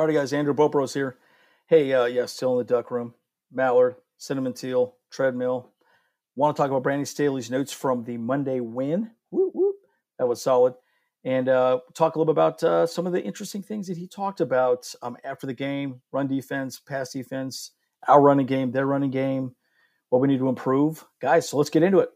All right, guys, Andrew Bolt Bros here. Hey, uh, yeah, still in the duck room. Mallard, cinnamon teal, treadmill. Want to talk about Brandon Staley's notes from the Monday win? Whoop, whoop. That was solid. And uh, talk a little bit about uh, some of the interesting things that he talked about um, after the game run defense, pass defense, our running game, their running game, what we need to improve. Guys, so let's get into it.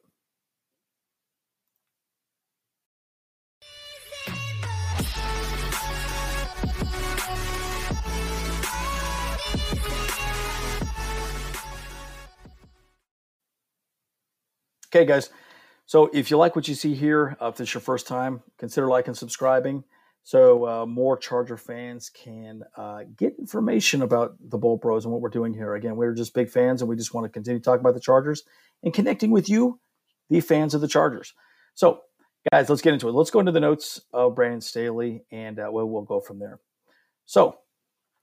Okay, guys. So if you like what you see here, uh, if this is your first time, consider liking and subscribing so uh, more Charger fans can uh, get information about the Bolt Bros and what we're doing here. Again, we're just big fans and we just want to continue talking about the Chargers and connecting with you, the fans of the Chargers. So, guys, let's get into it. Let's go into the notes of Brandon Staley and uh, we'll, we'll go from there. So,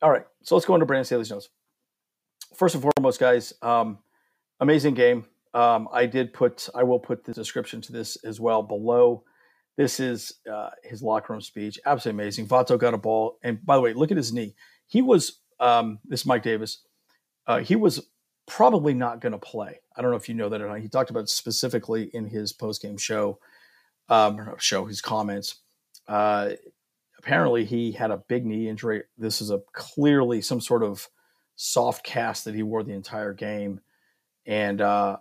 all right, so let's go into Brandon Staley's notes. First and foremost, guys, um, amazing game. Um, I did put, I will put the description to this as well below. This is uh, his locker room speech. Absolutely amazing. Vato got a ball. And by the way, look at his knee. He was, um, this Mike Davis, uh, he was probably not going to play. I don't know if you know that or not. He talked about specifically in his post game show, um, show his comments. Uh, apparently, he had a big knee injury. This is a clearly some sort of soft cast that he wore the entire game. And uh,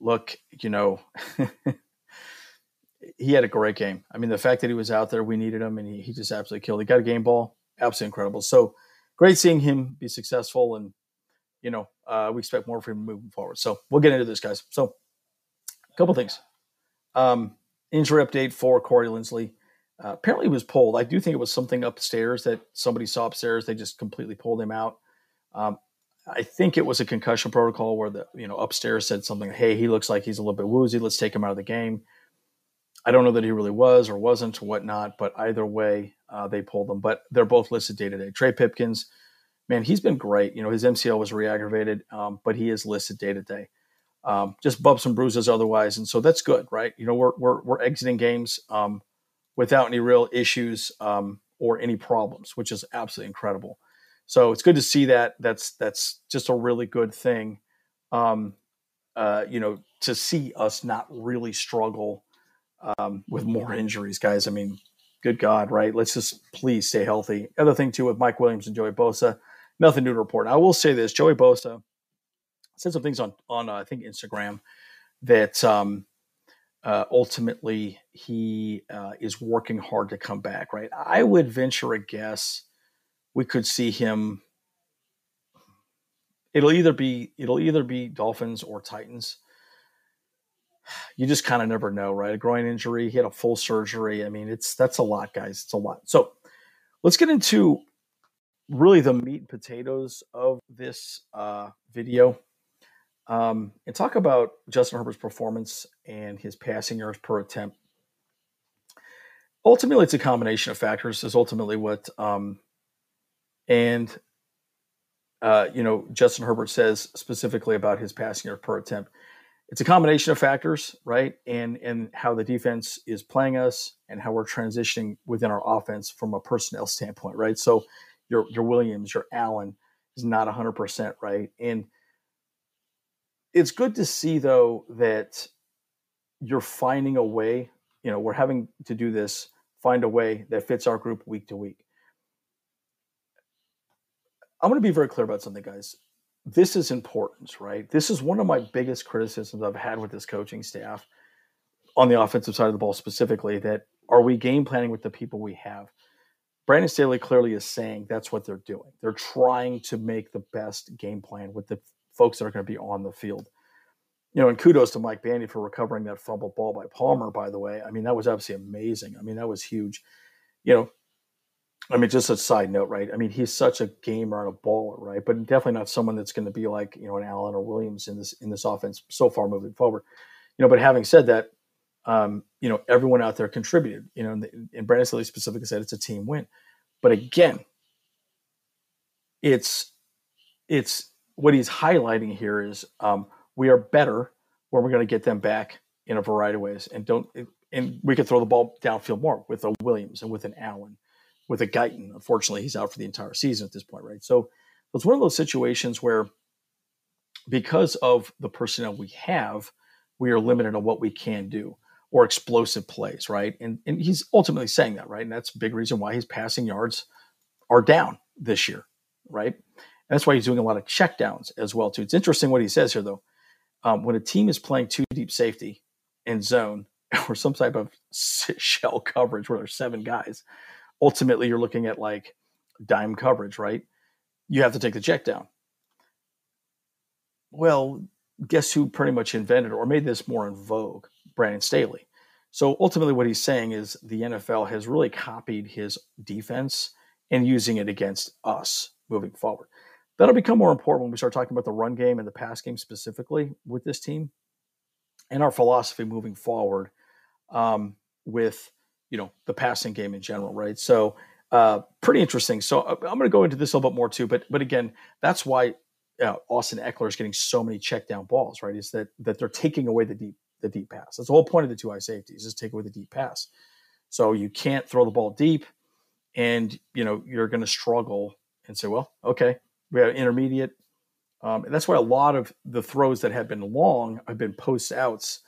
look, you know, he had a great game. I mean, the fact that he was out there, we needed him, and he, he just absolutely killed. He got a game ball, absolutely incredible. So great seeing him be successful, and you know, uh, we expect more from him moving forward. So we'll get into this, guys. So a couple things. Um, injury update for Corey Linsley. Uh, apparently, was pulled. I do think it was something upstairs that somebody saw upstairs. They just completely pulled him out. Um, I think it was a concussion protocol where the you know upstairs said something. Hey, he looks like he's a little bit woozy. Let's take him out of the game. I don't know that he really was or wasn't or whatnot, but either way, uh, they pulled them. But they're both listed day to day. Trey Pipkins, man, he's been great. You know, his MCL was re-aggravated, um, but he is listed day to day. Um, just bumps and bruises otherwise, and so that's good, right? You know, we're we're, we're exiting games um, without any real issues um, or any problems, which is absolutely incredible. So it's good to see that. That's that's just a really good thing. Um, uh, you know, to see us not really struggle um, with more injuries, guys. I mean, good God, right? Let's just please stay healthy. Other thing too with Mike Williams and Joey Bosa, nothing new to report. I will say this: Joey Bosa said some things on on uh, I think Instagram that um, uh, ultimately he uh, is working hard to come back. Right? I would venture a guess we could see him. It'll either be it'll either be Dolphins or Titans you just kind of never know, right? A groin injury, he had a full surgery. I mean, it's that's a lot, guys. It's a lot. So let's get into really the meat and potatoes of this uh, video um, and talk about Justin Herbert's performance and his passing yards per attempt. Ultimately, it's a combination of factors. Is ultimately what um, and uh, you know Justin Herbert says specifically about his passing yards per attempt it's a combination of factors, right? And and how the defense is playing us and how we're transitioning within our offense from a personnel standpoint, right? So your your Williams, your Allen is not 100%, right? And it's good to see though that you're finding a way, you know, we're having to do this find a way that fits our group week to week. I'm going to be very clear about something guys this is important, right? This is one of my biggest criticisms I've had with this coaching staff on the offensive side of the ball specifically that are we game planning with the people we have? Brandon Staley clearly is saying that's what they're doing. They're trying to make the best game plan with the folks that are going to be on the field. You know, and kudos to Mike Bandy for recovering that fumbled ball by Palmer, by the way. I mean, that was obviously amazing. I mean, that was huge. You know, I mean, just a side note, right? I mean, he's such a gamer and a baller, right? But definitely not someone that's going to be like you know an Allen or Williams in this in this offense so far moving forward. You know, but having said that, um, you know, everyone out there contributed. You know, and, and Brandon Staley specifically said it's a team win. But again, it's it's what he's highlighting here is um, we are better when we're going to get them back in a variety of ways, and don't and we could throw the ball downfield more with a Williams and with an Allen with a Guyton. Unfortunately, he's out for the entire season at this point, right? So it's one of those situations where, because of the personnel we have, we are limited on what we can do or explosive plays, right? And and he's ultimately saying that, right? And that's a big reason why his passing yards are down this year, right? And that's why he's doing a lot of checkdowns as well too. It's interesting what he says here though. Um, when a team is playing two deep safety and zone or some type of shell coverage where there's seven guys, ultimately you're looking at like dime coverage, right? You have to take the check down. Well, guess who pretty much invented or made this more in vogue? Brandon Staley. So ultimately, what he's saying is the NFL has really copied his defense and using it against us moving forward. That'll become more important when we start talking about the run game and the pass game specifically with this team and our philosophy moving forward um, with you know the passing game in general, right? So uh, pretty interesting. So uh, I'm going to go into this a little bit more too, but but again, that's why uh, Austin Ekeler is getting so many check down balls, right? Is that that they're taking away the deep the deep pass. That's the whole point of the two high safeties is take away the deep pass. So you can't throw the ball deep, and you know you're going to struggle and say, well, okay, we have intermediate. Um, and that's why a lot of the throws that have been long have been post outs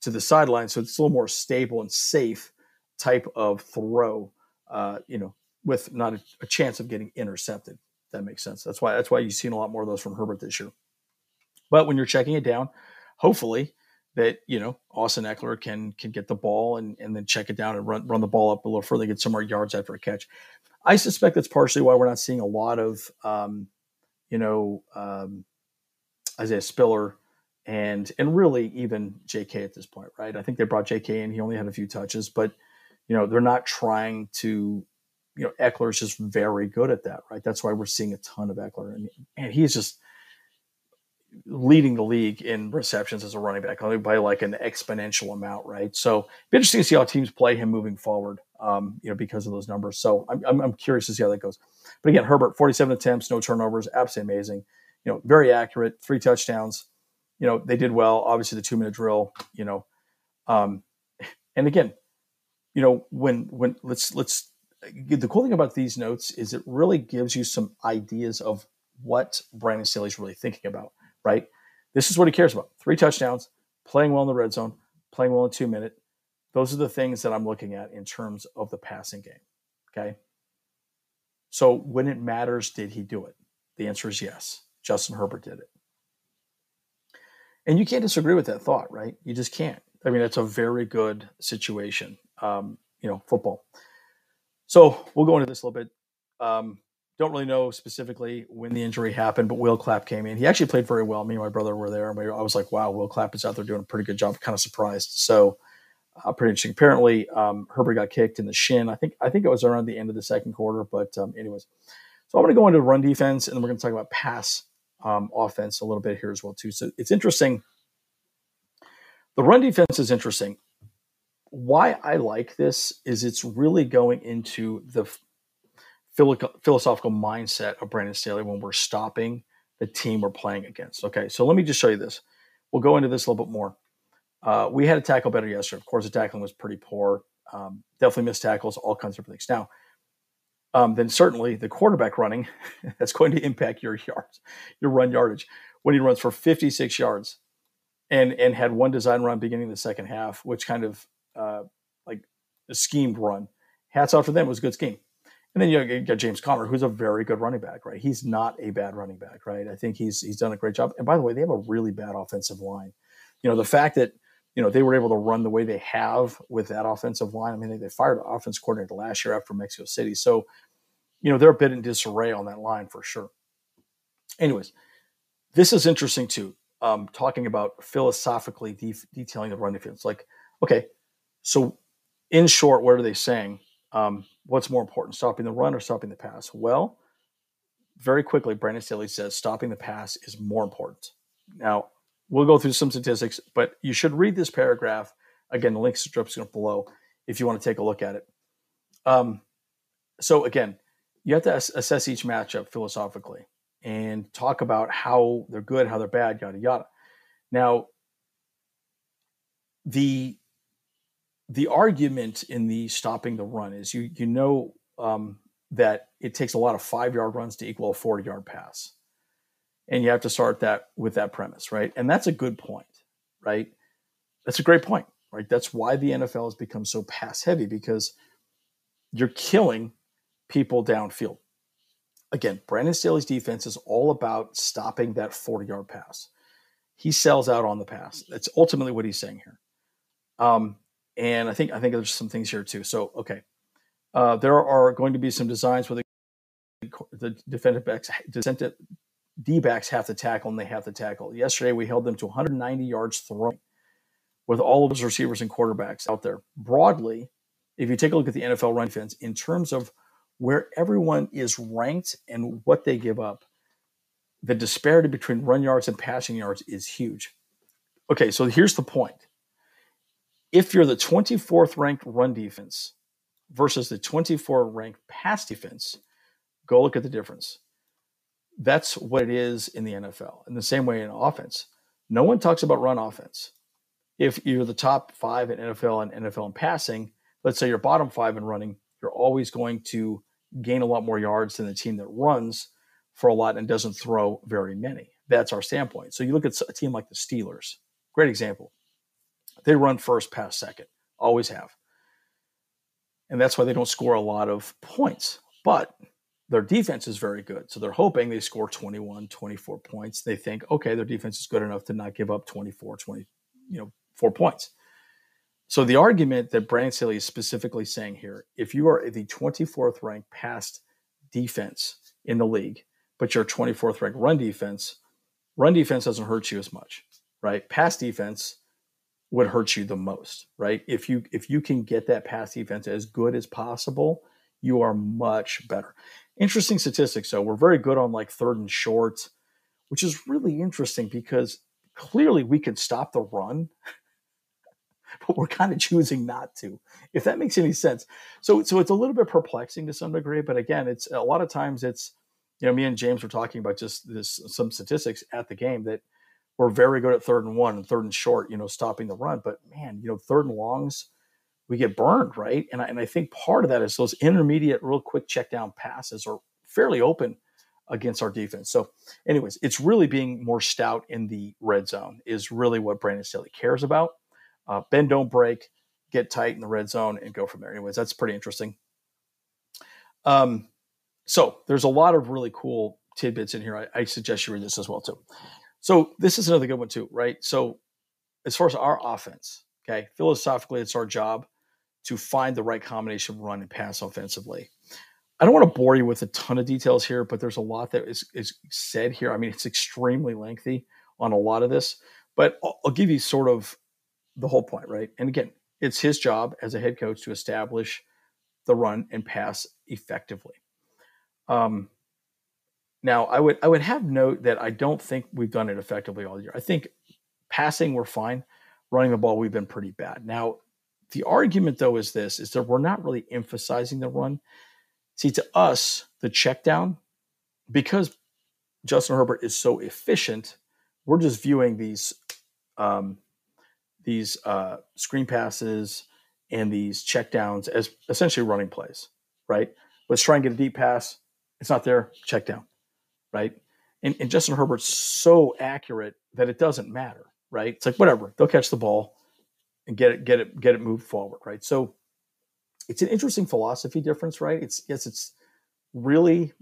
to the sideline, so it's a little more stable and safe type of throw. Uh, you know, with not a, a chance of getting intercepted. That makes sense. That's why that's why you've seen a lot more of those from Herbert this year. But when you're checking it down, hopefully that you know Austin Ekeler can can get the ball and and then check it down and run run the ball up a little further, get some more yards after a catch. I suspect that's partially why we're not seeing a lot of um, you know um, Isaiah Spiller and and really even J.K. at this point, right? I think they brought J.K. in; he only had a few touches, but you know they're not trying to. You know, Ekeler is just very good at that, right? That's why we're seeing a ton of Ekeler. and, and he's just leading the league in receptions as a running back by like an exponential amount, right? So be interesting to see how teams play him moving forward, um, you know, because of those numbers. So I'm, I'm, I'm, curious to see how that goes. But again, Herbert, 47 attempts, no turnovers, absolutely amazing. You know, very accurate, three touchdowns. You know, they did well. Obviously, the two minute drill. You know, um, and again, you know, when when let's let's the cool thing about these notes is it really gives you some ideas of what Brandon Staley's really thinking about right? This is what he cares about. Three touchdowns, playing well in the red zone, playing well in two minute. Those are the things that I'm looking at in terms of the passing game. Okay. So when it matters, did he do it? The answer is yes. Justin Herbert did it. And you can't disagree with that thought, right? You just can't. I mean, it's a very good situation, um, you know, football. So we'll go into this a little bit. Um, don't really know specifically when the injury happened, but Will Clapp came in. He actually played very well. Me and my brother were there. and I was like, wow, Will Clapp is out there doing a pretty good job. Kind of surprised. So, uh, pretty interesting. Apparently, um, Herbert got kicked in the shin. I think I think it was around the end of the second quarter. But um, anyways, so I'm going to go into run defense, and then we're going to talk about pass um, offense a little bit here as well too. So it's interesting. The run defense is interesting. Why I like this is it's really going into the philosophical mindset of Brandon Staley when we're stopping the team we're playing against. Okay, so let me just show you this. We'll go into this a little bit more. Uh, we had a tackle better yesterday. Of course, the tackling was pretty poor. Um, definitely missed tackles, all kinds of things. Now, um, then certainly the quarterback running that's going to impact your yards, your run yardage. When he runs for 56 yards and and had one design run beginning the second half, which kind of uh, like a schemed run. Hats off for them. It was a good scheme. And then you got James Conner, who's a very good running back, right? He's not a bad running back, right? I think he's he's done a great job. And by the way, they have a really bad offensive line. You know, the fact that you know they were able to run the way they have with that offensive line. I mean, they, they fired an offense coordinator last year after Mexico City, so you know they're a bit in disarray on that line for sure. Anyways, this is interesting too. Um, talking about philosophically de- detailing the run defense, like okay, so in short, what are they saying? Um, what's more important, stopping the run or stopping the pass? Well, very quickly, Brandon Staley says stopping the pass is more important. Now, we'll go through some statistics, but you should read this paragraph. Again, the link strips below if you want to take a look at it. Um, so, again, you have to assess each matchup philosophically and talk about how they're good, how they're bad, yada, yada. Now, the the argument in the stopping the run is you you know um, that it takes a lot of five yard runs to equal a 40 yard pass. And you have to start that with that premise, right? And that's a good point, right? That's a great point, right? That's why the NFL has become so pass heavy because you're killing people downfield. Again, Brandon Staley's defense is all about stopping that 40 yard pass. He sells out on the pass. That's ultimately what he's saying here. Um, and I think I think there's some things here too. So okay, uh, there are going to be some designs where the, the defensive backs, D backs have to tackle and they have to tackle. Yesterday we held them to 190 yards throwing with all of those receivers and quarterbacks out there. Broadly, if you take a look at the NFL run defense in terms of where everyone is ranked and what they give up, the disparity between run yards and passing yards is huge. Okay, so here's the point. If you're the 24th ranked run defense versus the 24 ranked pass defense, go look at the difference. That's what it is in the NFL. In the same way in offense, no one talks about run offense. If you're the top five in NFL and NFL in passing, let's say you're bottom five in running, you're always going to gain a lot more yards than the team that runs for a lot and doesn't throw very many. That's our standpoint. So you look at a team like the Steelers, great example. They run first, pass second, always have. And that's why they don't score a lot of points. But their defense is very good. So they're hoping they score 21, 24 points. They think, okay, their defense is good enough to not give up 24, 20, you know, four points. So the argument that Brandon Staley is specifically saying here, if you are the 24th ranked past defense in the league, but your 24th ranked run defense, run defense doesn't hurt you as much, right? Pass defense would hurt you the most, right? If you if you can get that pass defense as good as possible, you are much better. Interesting statistics. So we're very good on like third and short, which is really interesting because clearly we could stop the run, but we're kind of choosing not to. If that makes any sense. So so it's a little bit perplexing to some degree, but again, it's a lot of times it's you know me and James were talking about just this some statistics at the game that we're very good at third and one and third and short, you know, stopping the run. But man, you know, third and longs we get burned, right? And I, and I think part of that is those intermediate, real quick check down passes are fairly open against our defense. So, anyways, it's really being more stout in the red zone is really what Brandon Staley cares about. Uh, bend, don't break, get tight in the red zone, and go from there. Anyways, that's pretty interesting. Um, so there's a lot of really cool tidbits in here. I, I suggest you read this as well too. So this is another good one too, right? So as far as our offense, okay, philosophically, it's our job to find the right combination of run and pass offensively. I don't want to bore you with a ton of details here, but there's a lot that is, is said here. I mean, it's extremely lengthy on a lot of this, but I'll, I'll give you sort of the whole point, right? And again, it's his job as a head coach to establish the run and pass effectively. Um, now, I would I would have note that I don't think we've done it effectively all year. I think passing we're fine, running the ball we've been pretty bad. Now, the argument, though, is this: is that we're not really emphasizing the run. See, to us, the check down, because Justin Herbert is so efficient, we're just viewing these um, these uh, screen passes and these check downs as essentially running plays, right? Let's try and get a deep pass. It's not there. Check down, right? And, and Justin Herbert's so accurate that it doesn't matter, right? It's like whatever. They'll catch the ball and get it get it get it moved forward, right? So it's an interesting philosophy difference, right? It's yes, it's really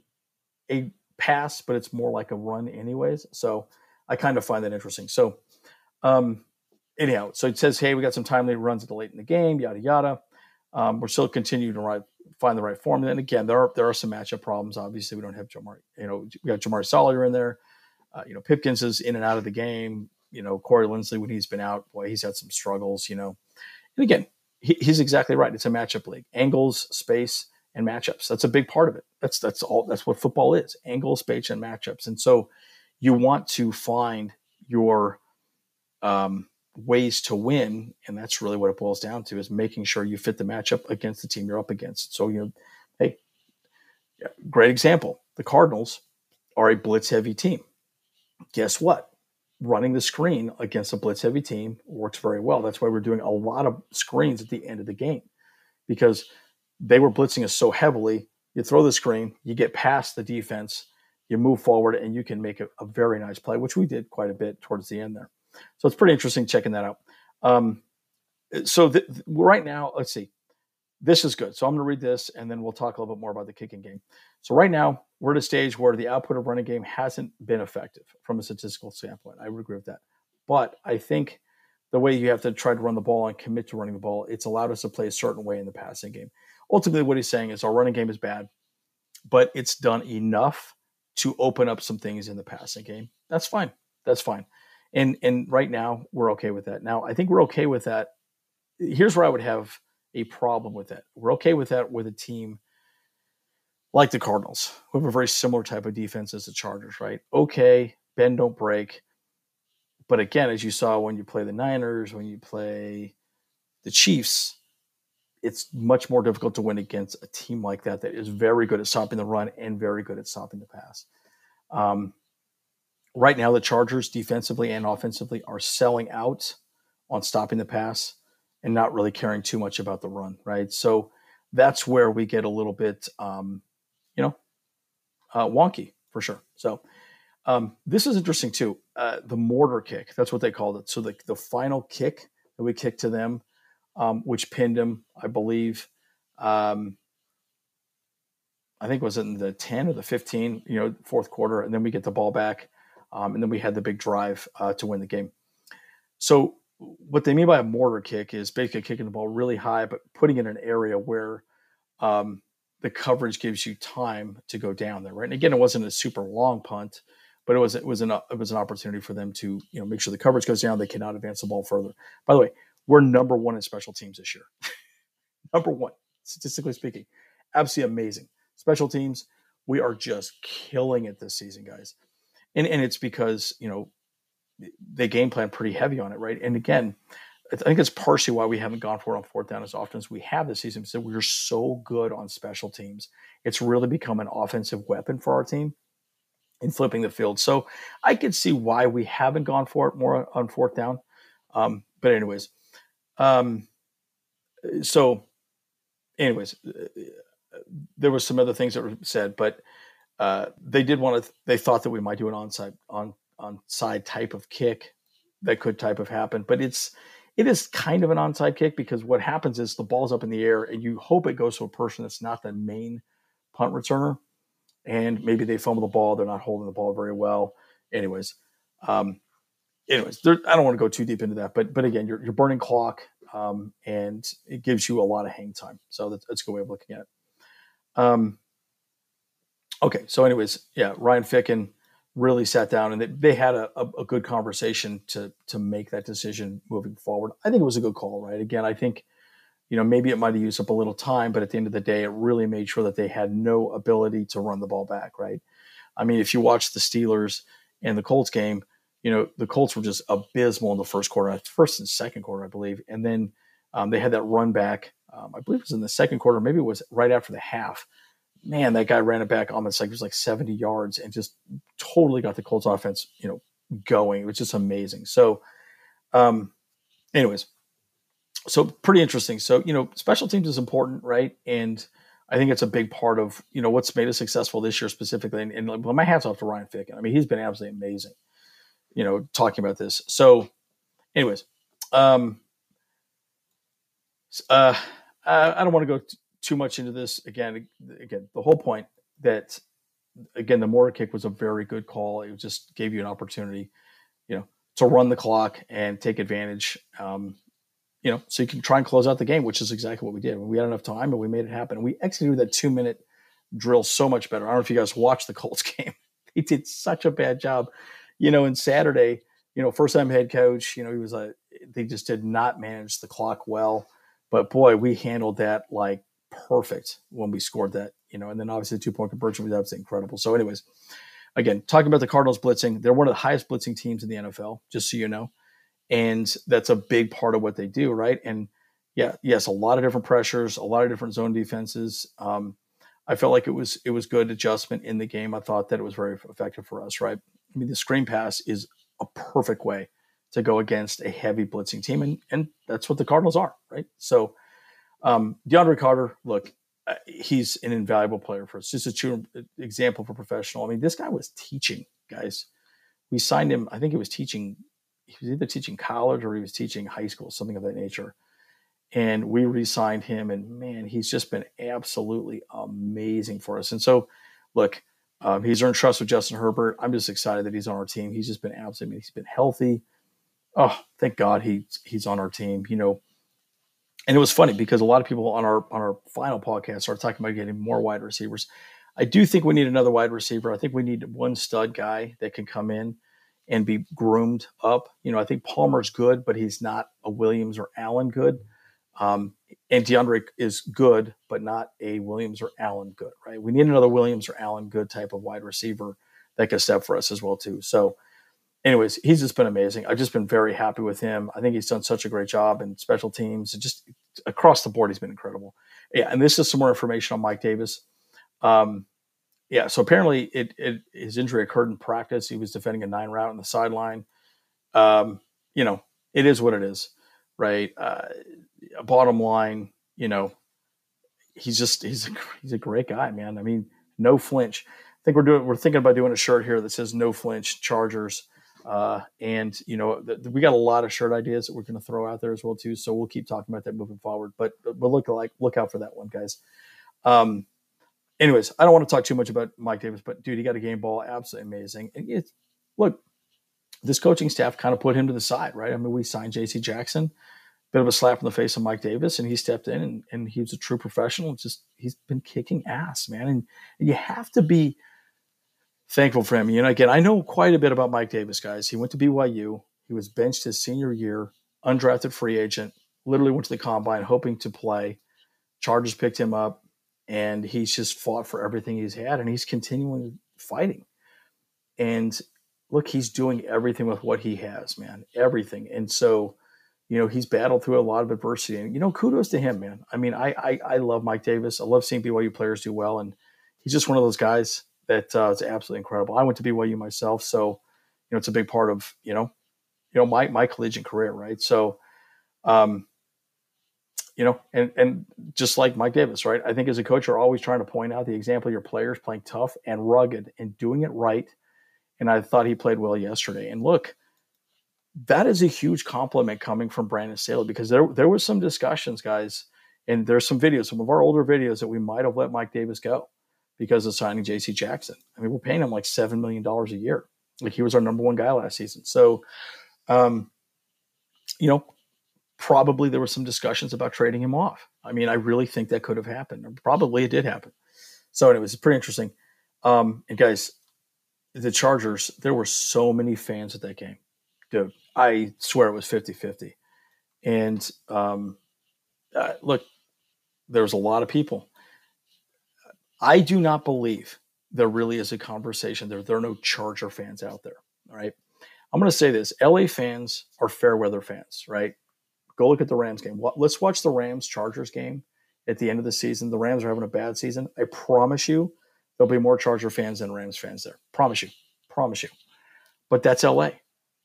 a pass, but it's more like a run, anyways. So I kind of find that interesting. So um, anyhow, so it says, hey, we got some timely runs at the late in the game, yada yada. Um, we're still continuing to right, find the right form. And again, there are there are some matchup problems. Obviously, we don't have Jamar. You know, we got Jamaree Salyer in there. Uh, you know, Pipkins is in and out of the game you know, Corey Linsley, when he's been out, boy, he's had some struggles, you know. And again, he, he's exactly right. It's a matchup league. Angles, space, and matchups. That's a big part of it. That's that's all that's what football is. Angles, space, and matchups. And so you want to find your um, ways to win, and that's really what it boils down to is making sure you fit the matchup against the team you're up against. So you know, hey, great example. The Cardinals are a blitz heavy team. Guess what? running the screen against a blitz heavy team works very well. That's why we're doing a lot of screens at the end of the game because they were blitzing us so heavily. you throw the screen, you get past the defense, you move forward, and you can make a, a very nice play, which we did quite a bit towards the end there. So it's pretty interesting checking that out. Um, so th- right now, let's see. This is good. So I'm going to read this, and then we'll talk a little bit more about the kicking game. So right now, we're at a stage where the output of running game hasn't been effective from a statistical standpoint. I would agree with that. But I think the way you have to try to run the ball and commit to running the ball, it's allowed us to play a certain way in the passing game. Ultimately, what he's saying is our running game is bad, but it's done enough to open up some things in the passing game. That's fine. That's fine. And and right now we're okay with that. Now I think we're okay with that. Here's where I would have a problem with that. We're okay with that with a team like the Cardinals, who have a very similar type of defense as the Chargers, right? Okay, bend don't break. But again, as you saw when you play the Niners, when you play the Chiefs, it's much more difficult to win against a team like that that is very good at stopping the run and very good at stopping the pass. Um, right now, the Chargers defensively and offensively are selling out on stopping the pass and not really caring too much about the run, right? So that's where we get a little bit, um, you know, uh, wonky for sure. So um, this is interesting too. Uh, the mortar kick, that's what they called it. So the, the final kick that we kicked to them um, which pinned him, I believe. Um, I think was in the 10 or the 15, you know, fourth quarter. And then we get the ball back. Um, and then we had the big drive uh, to win the game. So, what they mean by a mortar kick is basically kicking the ball really high, but putting it in an area where um, the coverage gives you time to go down there, right? And again, it wasn't a super long punt, but it was it was an it was an opportunity for them to you know make sure the coverage goes down. They cannot advance the ball further. By the way, we're number one in special teams this year. number one, statistically speaking. Absolutely amazing. Special teams, we are just killing it this season, guys. And and it's because, you know, they game plan pretty heavy on it, right? And again, I think it's partially why we haven't gone for it on fourth down as often as we have this season. So we're so good on special teams. It's really become an offensive weapon for our team in flipping the field. So I could see why we haven't gone for it more on fourth down. Um, but anyways, um, so, anyways, there was some other things that were said, but uh, they did want to. They thought that we might do an onside on on side type of kick that could type of happen, but it's it is kind of an onside kick because what happens is the ball's up in the air and you hope it goes to a person that's not the main punt returner, and maybe they fumble the ball, they're not holding the ball very well. Anyways, um, anyways, there, I don't want to go too deep into that, but but again, you're, you're burning clock, um, and it gives you a lot of hang time. So that's, that's a good way of looking at it. Um, okay, so anyways, yeah, Ryan Ficken really sat down and they, they had a, a, a, good conversation to to make that decision moving forward. I think it was a good call, right? Again, I think you know maybe it might have used up a little time, but at the end of the day, it really made sure that they had no ability to run the ball back, right? I mean, if you watch the Steelers and the Colts game, you know, the Colts were just abysmal in the first quarter, first and second quarter, I believe. And then um, they had that run back. Um, I believe it was in the second quarter, maybe it was right after the half. Man, that guy ran it back almost like it was like 70 yards and just totally got the Colts offense, you know, going. It was just amazing. So, um, anyways, so pretty interesting. So, you know, special teams is important, right? And I think it's a big part of, you know, what's made us successful this year specifically. And, and my hat's off to Ryan Ficken. I mean, he's been absolutely amazing you know, talking about this. So, anyways, um, uh, I, don't want to go too much into this again. Again, the whole point that again the mortar kick was a very good call. It just gave you an opportunity, you know, to run the clock and take advantage. Um, you know, so you can try and close out the game, which is exactly what we did. We had enough time and we made it happen. We executed that two minute drill so much better. I don't know if you guys watched the Colts game. They did such a bad job you know, in Saturday, you know, first time head coach, you know, he was a, they just did not manage the clock well. But boy, we handled that like perfect when we scored that, you know, and then obviously the two point conversion was absolutely incredible. So, anyways, again, talking about the Cardinals blitzing, they're one of the highest blitzing teams in the NFL, just so you know. And that's a big part of what they do, right? And yeah, yes, a lot of different pressures, a lot of different zone defenses. Um, I felt like it was it was good adjustment in the game. I thought that it was very effective for us, right? I mean, the screen pass is a perfect way to go against a heavy blitzing team, and and that's what the Cardinals are, right? So, um, DeAndre Carter, look, uh, he's an invaluable player for us. Just a true example for professional. I mean, this guy was teaching guys. We signed him. I think he was teaching. He was either teaching college or he was teaching high school, something of that nature. And we re-signed him, and man, he's just been absolutely amazing for us. And so, look, um, he's earned trust with Justin Herbert. I'm just excited that he's on our team. He's just been absolutely. He's been healthy. Oh, thank God he he's on our team. You know, and it was funny because a lot of people on our on our final podcast are talking about getting more wide receivers. I do think we need another wide receiver. I think we need one stud guy that can come in and be groomed up. You know, I think Palmer's good, but he's not a Williams or Allen good. Um, and DeAndre is good, but not a Williams or Allen good, right? We need another Williams or Allen good type of wide receiver that can step for us as well too. So anyways, he's just been amazing. I've just been very happy with him. I think he's done such a great job in special teams. Just across the board, he's been incredible. Yeah, and this is some more information on Mike Davis. Um, yeah, so apparently it, it, his injury occurred in practice. He was defending a nine route on the sideline. Um, you know, it is what it is, right? Uh, bottom line, you know, he's just he's a, he's a great guy, man. I mean, no flinch. I think we're doing we're thinking about doing a shirt here that says "No Flinch Chargers." Uh, and you know, the, the, we got a lot of shirt ideas that we're going to throw out there as well too. So we'll keep talking about that moving forward. But but, look like look out for that one, guys. Um, anyways, I don't want to talk too much about Mike Davis, but dude, he got a game ball, absolutely amazing. And it's look, this coaching staff kind of put him to the side, right? I mean, we signed J.C. Jackson, bit of a slap in the face of Mike Davis, and he stepped in and, and he was a true professional. Just he's been kicking ass, man. And, and you have to be thankful for him. You know, again, I know quite a bit about Mike Davis, guys. He went to BYU. He was benched his senior year, undrafted free agent. Literally went to the combine hoping to play. Chargers picked him up, and he's just fought for everything he's had, and he's continuing fighting. And look, he's doing everything with what he has, man, everything. And so, you know, he's battled through a lot of adversity, and you know, kudos to him, man. I mean, I I, I love Mike Davis. I love seeing BYU players do well, and he's just one of those guys that uh, is absolutely incredible. I went to BYU myself, so you know it's a big part of you know you know my my collegiate career, right? So, um, you know, and and just like Mike Davis, right? I think as a coach, you're always trying to point out the example of your players playing tough and rugged and doing it right. And I thought he played well yesterday. And look, that is a huge compliment coming from Brandon Staley because there there was some discussions, guys, and there's some videos, some of our older videos that we might have let Mike Davis go because of signing J.C. Jackson. I mean, we're paying him like seven million dollars a year. Like he was our number one guy last season. So, um, you know, probably there were some discussions about trading him off. I mean, I really think that could have happened. Probably it did happen. So, anyways, it's pretty interesting. Um, and guys, the Chargers, there were so many fans at that game. Dude, I swear it was 50 50. And um, uh, look, there was a lot of people. I do not believe there really is a conversation there. There are no Charger fans out there. All right. I'm going to say this LA fans are fair weather fans, right? Go look at the Rams game. Let's watch the Rams Chargers game at the end of the season. The Rams are having a bad season. I promise you, there'll be more Charger fans than Rams fans there. Promise you. Promise you. But that's LA.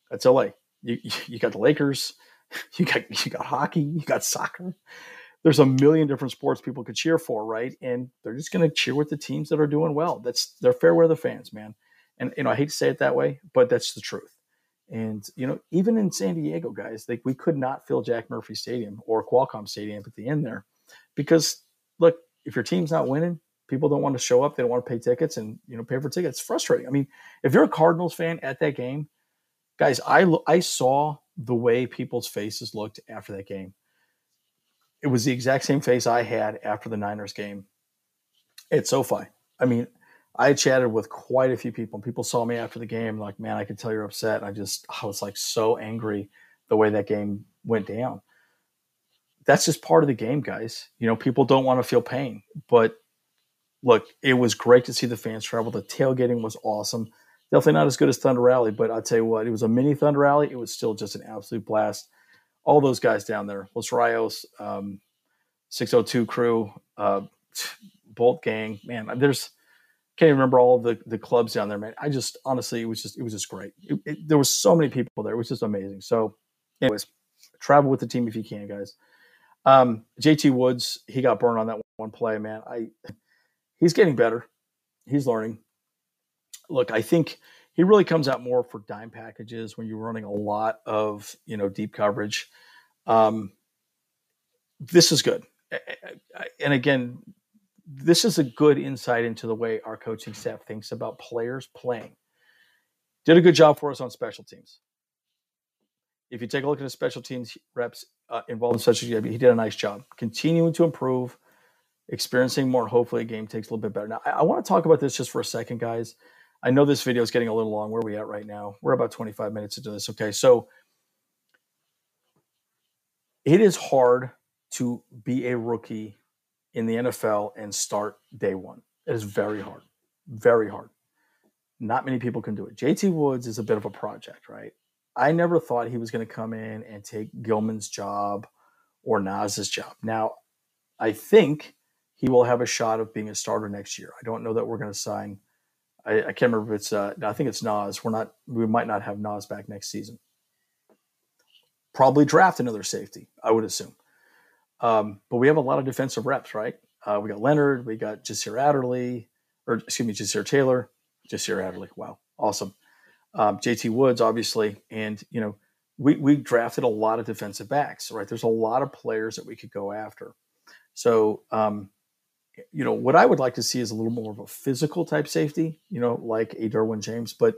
That's LA. You, you got the Lakers. You got you got hockey. You got soccer there's a million different sports people could cheer for, right? And they're just going to cheer with the teams that are doing well. That's they're fair weather fans, man. And you know, I hate to say it that way, but that's the truth. And you know, even in San Diego, guys, like we could not fill Jack Murphy Stadium or Qualcomm Stadium at the end there, because look, if your team's not winning, people don't want to show up. They don't want to pay tickets and you know pay for tickets. It's frustrating. I mean, if you're a Cardinals fan at that game, guys, I I saw the way people's faces looked after that game it was the exact same face I had after the Niners game at SoFi. I mean, I chatted with quite a few people. And people saw me after the game, like, man, I could tell you're upset. And I just, I was like so angry the way that game went down. That's just part of the game, guys. You know, people don't want to feel pain. But look, it was great to see the fans travel. The tailgating was awesome. Definitely not as good as Thunder Rally, but I'll tell you what, it was a mini Thunder Rally. It was still just an absolute blast all those guys down there, Los Rios, um, 602 crew, uh, Bolt Gang, man, there's can't even remember all the, the clubs down there, man. I just honestly, it was just it was just great. It, it, there was so many people there. It was just amazing. So, anyways, travel with the team if you can, guys. Um, JT Woods, he got burned on that one play, man. I he's getting better. He's learning. Look, I think he really comes out more for dime packages when you're running a lot of you know deep coverage. Um, this is good, and again, this is a good insight into the way our coaching staff thinks about players playing. Did a good job for us on special teams. If you take a look at his special teams reps uh, involved in special teams, he did a nice job continuing to improve, experiencing more. Hopefully, a game takes a little bit better. Now, I, I want to talk about this just for a second, guys. I know this video is getting a little long. Where are we at right now? We're about 25 minutes into this. Okay, so it is hard to be a rookie in the NFL and start day one. It is very hard, very hard. Not many people can do it. JT Woods is a bit of a project, right? I never thought he was going to come in and take Gilman's job or Nas's job. Now, I think he will have a shot of being a starter next year. I don't know that we're going to sign. I, I can't remember if it's. Uh, I think it's Nas. We're not. We might not have Nas back next season. Probably draft another safety. I would assume. Um, but we have a lot of defensive reps, right? Uh, we got Leonard, we got Jasir Adderley, or excuse me, Ja'Sir Taylor, Jasir Adderley. Wow, awesome. Um, JT Woods, obviously, and you know, we we drafted a lot of defensive backs, right? There's a lot of players that we could go after. So, um, you know, what I would like to see is a little more of a physical type safety, you know, like a Derwin James. But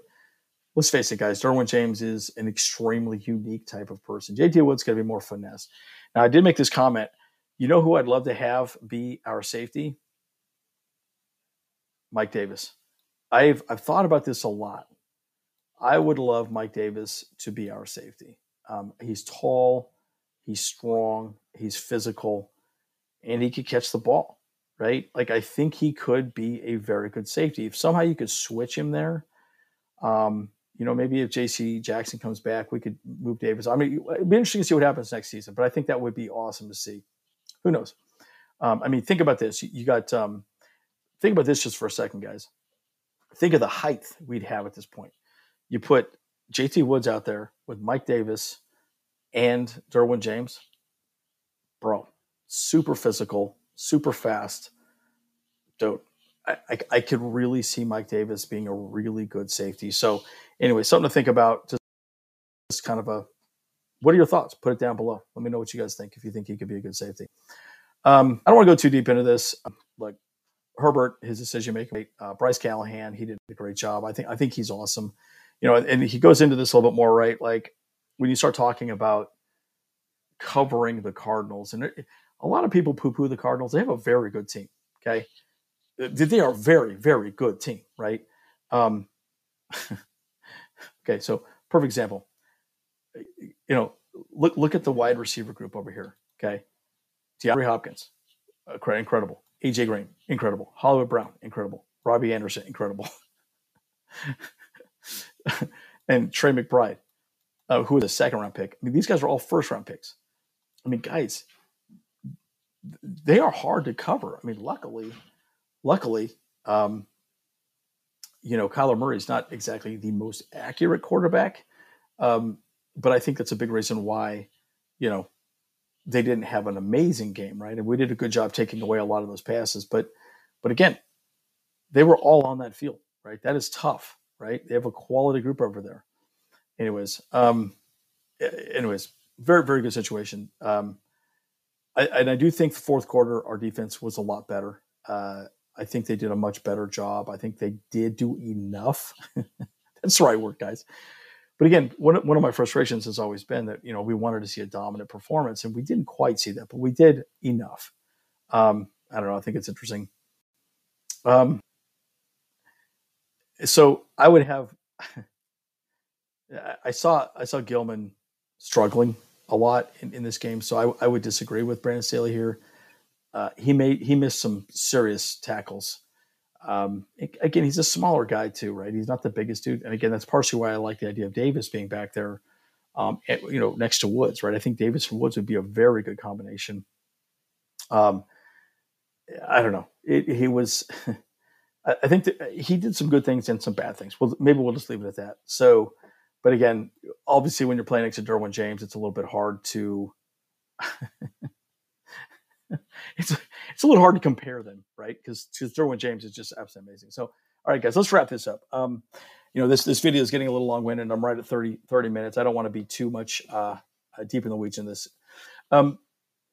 let's face it, guys, Derwin James is an extremely unique type of person. JT Woods going to be more finesse. Now, I did make this comment. You know who I'd love to have be our safety? Mike Davis. I've I've thought about this a lot. I would love Mike Davis to be our safety. Um, he's tall, he's strong, he's physical, and he could catch the ball, right? Like I think he could be a very good safety. If somehow you could switch him there, um, you know, maybe if J.C. Jackson comes back, we could move Davis. I mean, it'd be interesting to see what happens next season, but I think that would be awesome to see. Who knows? Um, I mean, think about this. You, got, um, think about this just for a second, guys. Think of the height we'd have at this point. You put JT Woods out there with Mike Davis and Derwin James. Bro, super physical, super fast. Dude, I, I, could really see Mike Davis being a really good safety. So, anyway, something to think about. Just, just kind of a, what are your thoughts? Put it down below. Let me know what you guys think if you think he could be a good safety. Um, I don't want to go too deep into this. Like Herbert, his decision making, uh, Bryce Callahan, he did a great job. I think I think he's awesome. You know, and he goes into this a little bit more, right? Like when you start talking about covering the Cardinals, and a lot of people poo poo the Cardinals. They have a very good team. Okay, they are a very very good team, right? Um, okay, so perfect example. You know, look look at the wide receiver group over here. Okay, DeAndre Hopkins, uh, incredible. AJ Green, incredible. Hollywood Brown, incredible. Robbie Anderson, incredible. and Trey McBride, uh, a second round pick. I mean, these guys are all first round picks. I mean, guys, they are hard to cover. I mean, luckily, luckily, um, you know, Kyler Murray is not exactly the most accurate quarterback, um, but I think that's a big reason why, you know, they didn't have an amazing game, right? And we did a good job taking away a lot of those passes, but, but again, they were all on that field, right? That is tough, right? They have a quality group over there. Anyways, um, anyways, very very good situation. Um, I, and I do think the fourth quarter our defense was a lot better. Uh, I think they did a much better job. I think they did do enough. That's the right word, guys. But again, one, one of my frustrations has always been that, you know, we wanted to see a dominant performance and we didn't quite see that, but we did enough. Um, I don't know. I think it's interesting. Um, so I would have, I saw, I saw Gilman struggling a lot in, in this game. So I, I would disagree with Brandon Staley here. Uh, he made he missed some serious tackles. Um, again, he's a smaller guy too, right? He's not the biggest dude, and again, that's partially why I like the idea of Davis being back there, um, at, you know, next to Woods, right? I think Davis and Woods would be a very good combination. Um, I don't know. It, he was. I think that he did some good things and some bad things. Well, maybe we'll just leave it at that. So, but again, obviously, when you're playing next to Derwin James, it's a little bit hard to it's it's a little hard to compare them, right? Because because Derwin James is just absolutely amazing. So, all right, guys, let's wrap this up. Um, you know, this this video is getting a little long winded. I'm right at 30, 30 minutes. I don't want to be too much uh, uh, deep in the weeds in this. Um,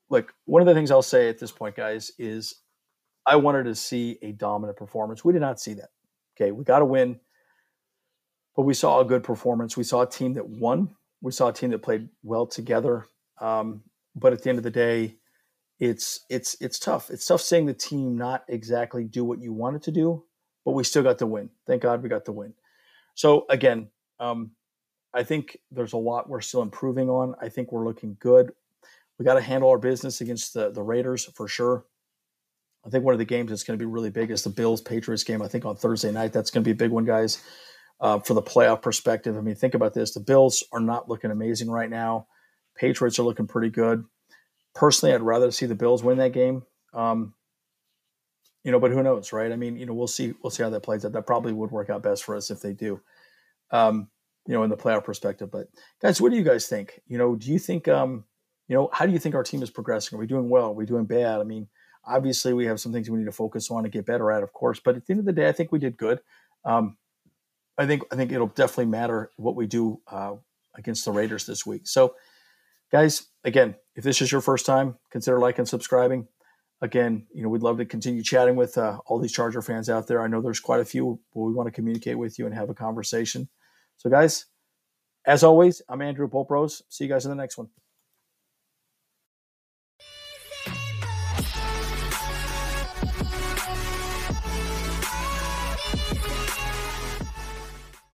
look, one of the things I'll say at this point, guys, is I wanted to see a dominant performance. We did not see that. Okay, we got to win, but we saw a good performance. We saw a team that won. We saw a team that played well together. Um, but at the end of the day, it's it's it's tough. It's tough seeing the team not exactly do what you wanted to do, but we still got the win. Thank God we got the win. So again, um, I think there's a lot we're still improving on. I think we're looking good. We got to handle our business against the the Raiders for sure. I think one of the games that's going to be really big is the Bills Patriots game. I think on Thursday night that's going to be a big one, guys. Uh, for the playoff perspective, I mean, think about this: the Bills are not looking amazing right now. Patriots are looking pretty good. Personally, I'd rather see the Bills win that game. Um, you know, but who knows, right? I mean, you know, we'll see. We'll see how that plays out. That probably would work out best for us if they do. Um, you know, in the playoff perspective. But guys, what do you guys think? You know, do you think, um, you know, how do you think our team is progressing? Are we doing well? Are we doing bad? I mean, obviously we have some things we need to focus on and get better at, of course. But at the end of the day, I think we did good. Um, I think I think it'll definitely matter what we do uh, against the Raiders this week. So guys, again, if this is your first time, consider liking and subscribing. Again, you know, we'd love to continue chatting with uh, all these Charger fans out there. I know there's quite a few, but we want to communicate with you and have a conversation. So, guys, as always, I'm Andrew Pope See you guys in the next one.